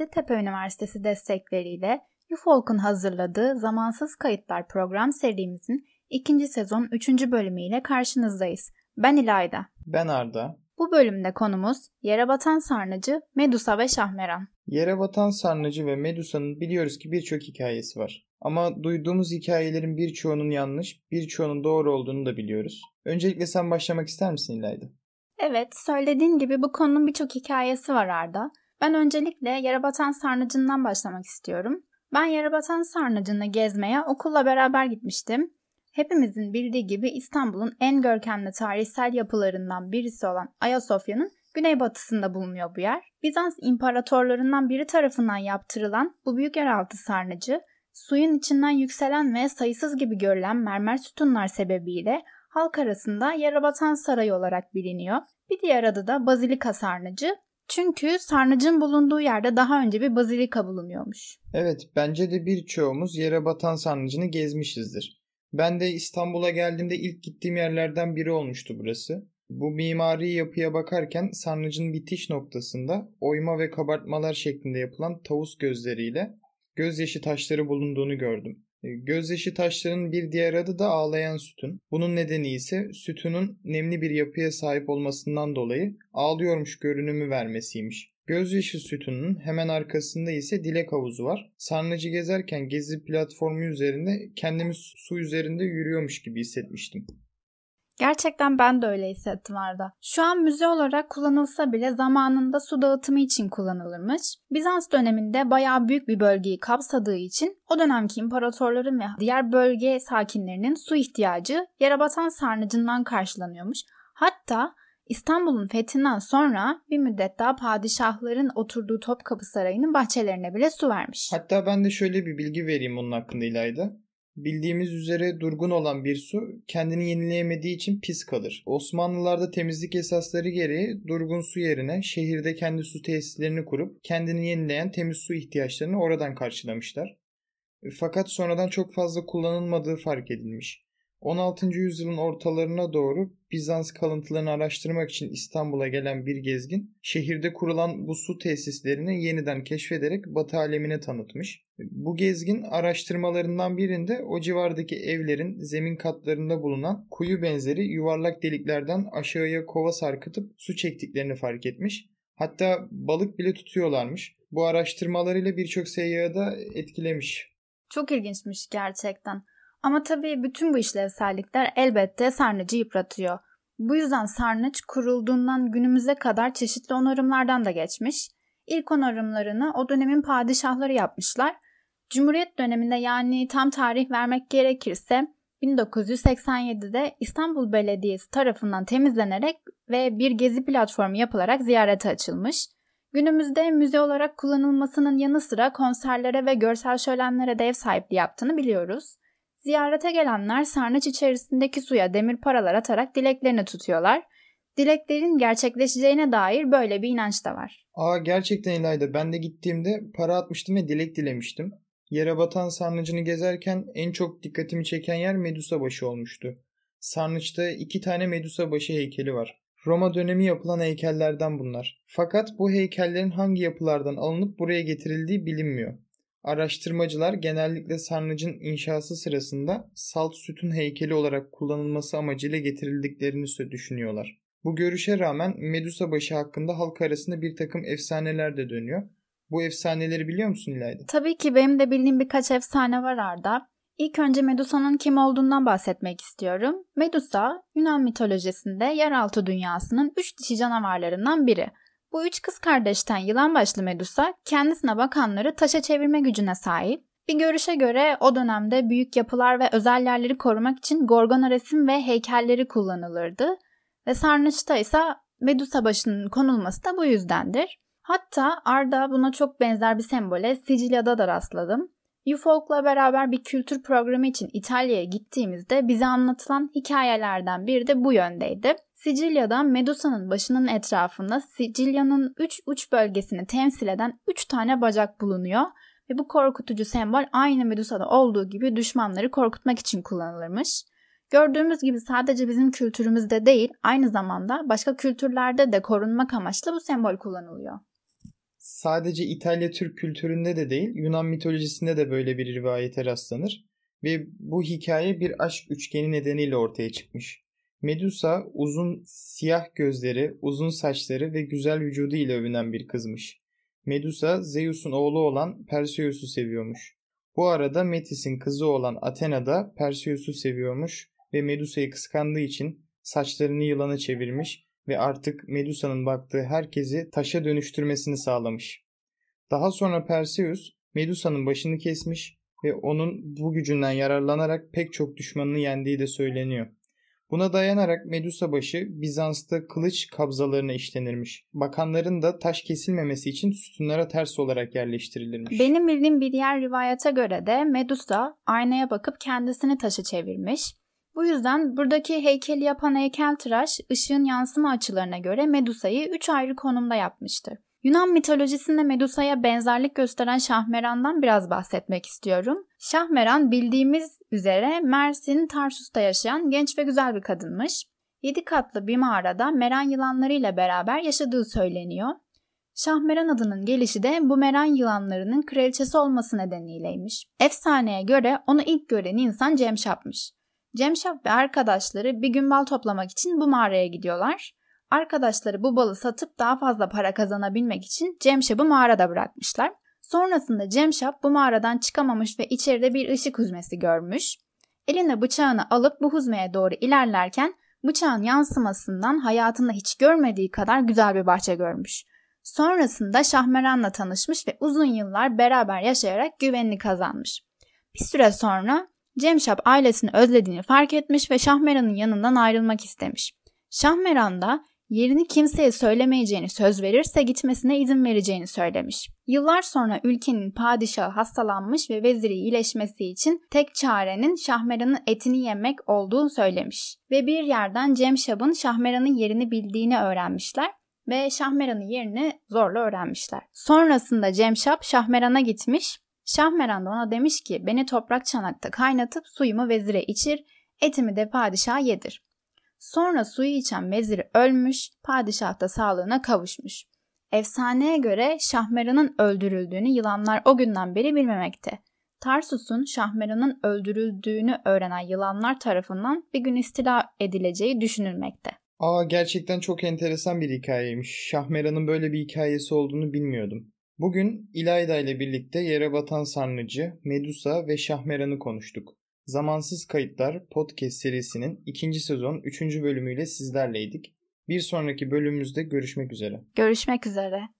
Yeditepe Üniversitesi destekleriyle UFOLK'un hazırladığı Zamansız Kayıtlar program serimizin ikinci sezon üçüncü bölümüyle karşınızdayız. Ben İlayda. Ben Arda. Bu bölümde konumuz yere batan sarnıcı, Medusa ve Şahmeran. Yere batan sarnıcı ve Medusa'nın biliyoruz ki birçok hikayesi var. Ama duyduğumuz hikayelerin birçoğunun yanlış, birçoğunun doğru olduğunu da biliyoruz. Öncelikle sen başlamak ister misin İlayda? Evet, söylediğin gibi bu konunun birçok hikayesi var Arda. Ben öncelikle Yerebatan Sarnıcı'ndan başlamak istiyorum. Ben Yerebatan Sarnıcı'nı gezmeye okulla beraber gitmiştim. Hepimizin bildiği gibi İstanbul'un en görkemli tarihsel yapılarından birisi olan Ayasofya'nın güneybatısında bulunuyor bu yer. Bizans imparatorlarından biri tarafından yaptırılan bu büyük yeraltı sarnıcı, suyun içinden yükselen ve sayısız gibi görülen mermer sütunlar sebebiyle halk arasında Yerebatan Sarayı olarak biliniyor. Bir diğer adı da Bazilika Sarnıcı. Çünkü sarnıcın bulunduğu yerde daha önce bir bazilika bulunuyormuş. Evet, bence de birçoğumuz yere batan sarnıcını gezmişizdir. Ben de İstanbul'a geldiğimde ilk gittiğim yerlerden biri olmuştu burası. Bu mimari yapıya bakarken sarnıcın bitiş noktasında oyma ve kabartmalar şeklinde yapılan tavus gözleriyle gözyaşı taşları bulunduğunu gördüm. E, gözyaşı taşlarının bir diğer adı da ağlayan sütun. Bunun nedeni ise sütunun nemli bir yapıya sahip olmasından dolayı ağlıyormuş görünümü vermesiymiş. Gözyaşı sütununun hemen arkasında ise dilek havuzu var. Sarnıcı gezerken gezi platformu üzerinde kendimi su üzerinde yürüyormuş gibi hissetmiştim. Gerçekten ben de öyle hissettim Arda. Şu an müze olarak kullanılsa bile zamanında su dağıtımı için kullanılırmış. Bizans döneminde bayağı büyük bir bölgeyi kapsadığı için o dönemki imparatorların ve diğer bölge sakinlerinin su ihtiyacı yere batan sarnıcından karşılanıyormuş. Hatta İstanbul'un fethinden sonra bir müddet daha padişahların oturduğu Topkapı Sarayı'nın bahçelerine bile su vermiş. Hatta ben de şöyle bir bilgi vereyim onun hakkında İlayda. Bildiğimiz üzere durgun olan bir su kendini yenileyemediği için pis kalır. Osmanlılarda temizlik esasları gereği durgun su yerine şehirde kendi su tesislerini kurup kendini yenileyen temiz su ihtiyaçlarını oradan karşılamışlar. Fakat sonradan çok fazla kullanılmadığı fark edilmiş. 16. yüzyılın ortalarına doğru Bizans kalıntılarını araştırmak için İstanbul'a gelen bir gezgin şehirde kurulan bu su tesislerini yeniden keşfederek Batı alemine tanıtmış. Bu gezgin araştırmalarından birinde o civardaki evlerin zemin katlarında bulunan kuyu benzeri yuvarlak deliklerden aşağıya kova sarkıtıp su çektiklerini fark etmiş. Hatta balık bile tutuyorlarmış. Bu araştırmalarıyla birçok seyyahı da etkilemiş. Çok ilginçmiş gerçekten. Ama tabii bütün bu işlevsellikler elbette sarnıcı yıpratıyor. Bu yüzden sarnıç kurulduğundan günümüze kadar çeşitli onarımlardan da geçmiş. İlk onarımlarını o dönemin padişahları yapmışlar. Cumhuriyet döneminde yani tam tarih vermek gerekirse 1987'de İstanbul Belediyesi tarafından temizlenerek ve bir gezi platformu yapılarak ziyarete açılmış. Günümüzde müze olarak kullanılmasının yanı sıra konserlere ve görsel şölenlere de ev sahipliği yaptığını biliyoruz. Ziyarete gelenler sarnıç içerisindeki suya demir paralar atarak dileklerini tutuyorlar. Dileklerin gerçekleşeceğine dair böyle bir inanç da var. Aa gerçekten İlayda ben de gittiğimde para atmıştım ve dilek dilemiştim. Yere batan sarnıcını gezerken en çok dikkatimi çeken yer Medusa başı olmuştu. Sarnıçta iki tane Medusa başı heykeli var. Roma dönemi yapılan heykellerden bunlar. Fakat bu heykellerin hangi yapılardan alınıp buraya getirildiği bilinmiyor. Araştırmacılar genellikle sarnıcın inşası sırasında salt sütun heykeli olarak kullanılması amacıyla getirildiklerini düşünüyorlar. Bu görüşe rağmen Medusa başı hakkında halk arasında bir takım efsaneler de dönüyor. Bu efsaneleri biliyor musun İlayda? Tabii ki benim de bildiğim birkaç efsane var Arda. İlk önce Medusa'nın kim olduğundan bahsetmek istiyorum. Medusa, Yunan mitolojisinde yeraltı dünyasının üç dişi canavarlarından biri. Bu üç kız kardeşten yılan başlı Medusa kendisine bakanları taşa çevirme gücüne sahip. Bir görüşe göre o dönemde büyük yapılar ve özel yerleri korumak için gorgona resim ve heykelleri kullanılırdı. Ve sarnıçta ise Medusa başının konulması da bu yüzdendir. Hatta Arda buna çok benzer bir sembole Sicilya'da da rastladım. UFOLK'la beraber bir kültür programı için İtalya'ya gittiğimizde bize anlatılan hikayelerden biri de bu yöndeydi. Sicilya'da Medusa'nın başının etrafında Sicilya'nın 3 uç bölgesini temsil eden 3 tane bacak bulunuyor ve bu korkutucu sembol aynı Medusa'da olduğu gibi düşmanları korkutmak için kullanılırmış. Gördüğümüz gibi sadece bizim kültürümüzde değil, aynı zamanda başka kültürlerde de korunmak amaçlı bu sembol kullanılıyor. Sadece İtalya Türk kültüründe de değil Yunan mitolojisinde de böyle bir rivayete rastlanır ve bu hikaye bir aşk üçgeni nedeniyle ortaya çıkmış. Medusa uzun siyah gözleri, uzun saçları ve güzel vücudu ile övünen bir kızmış. Medusa Zeus'un oğlu olan Perseus'u seviyormuş. Bu arada Metis'in kızı olan Athena da Perseus'u seviyormuş ve Medusa'yı kıskandığı için saçlarını yılana çevirmiş ve artık Medusa'nın baktığı herkesi taşa dönüştürmesini sağlamış. Daha sonra Perseus Medusa'nın başını kesmiş ve onun bu gücünden yararlanarak pek çok düşmanını yendiği de söyleniyor. Buna dayanarak Medusa başı Bizans'ta kılıç kabzalarına işlenirmiş. Bakanların da taş kesilmemesi için sütunlara ters olarak yerleştirilirmiş. Benim bildiğim bir diğer rivayete göre de Medusa aynaya bakıp kendisini taşı çevirmiş. Bu yüzden buradaki heykeli yapan heykeltıraş ışığın yansıma açılarına göre Medusa'yı üç ayrı konumda yapmıştı. Yunan mitolojisinde Medusa'ya benzerlik gösteren Şahmeran'dan biraz bahsetmek istiyorum. Şahmeran bildiğimiz üzere Mersin, Tarsus'ta yaşayan genç ve güzel bir kadınmış. Yedi katlı bir mağarada meran yılanlarıyla beraber yaşadığı söyleniyor. Şahmeran adının gelişi de bu meran yılanlarının kraliçesi olması nedeniyleymiş. Efsaneye göre onu ilk gören insan Cemşap'mış. Cemşap ve arkadaşları bir gün bal toplamak için bu mağaraya gidiyorlar. Arkadaşları bu balı satıp daha fazla para kazanabilmek için Cemşap'ı mağarada bırakmışlar. Sonrasında Cemşap bu mağaradan çıkamamış ve içeride bir ışık huzmesi görmüş. Eline bıçağını alıp bu huzmeye doğru ilerlerken bıçağın yansımasından hayatında hiç görmediği kadar güzel bir bahçe görmüş. Sonrasında Şahmeran'la tanışmış ve uzun yıllar beraber yaşayarak güvenini kazanmış. Bir süre sonra Cemşap ailesini özlediğini fark etmiş ve Şahmeran'ın yanından ayrılmak istemiş. Şahmeran da yerini kimseye söylemeyeceğini söz verirse gitmesine izin vereceğini söylemiş. Yıllar sonra ülkenin padişahı hastalanmış ve veziri iyileşmesi için tek çarenin Şahmeran'ın etini yemek olduğunu söylemiş. Ve bir yerden Cemşap'ın Şahmeran'ın yerini bildiğini öğrenmişler ve Şahmeran'ın yerini zorla öğrenmişler. Sonrasında Cemşap Şahmeran'a gitmiş. Şahmeran da ona demiş ki beni toprak çanakta kaynatıp suyumu vezire içir, etimi de padişaha yedir. Sonra suyu içen vezir ölmüş, padişah da sağlığına kavuşmuş. Efsaneye göre Şahmeran'ın öldürüldüğünü yılanlar o günden beri bilmemekte. Tarsus'un Şahmeran'ın öldürüldüğünü öğrenen yılanlar tarafından bir gün istila edileceği düşünülmekte. Aa gerçekten çok enteresan bir hikayeymiş. Şahmeran'ın böyle bir hikayesi olduğunu bilmiyordum. Bugün İlayda ile birlikte yere batan sarnıcı, Medusa ve Şahmeran'ı konuştuk. Zamansız Kayıtlar podcast serisinin ikinci sezon üçüncü bölümüyle sizlerleydik. Bir sonraki bölümümüzde görüşmek üzere. Görüşmek üzere.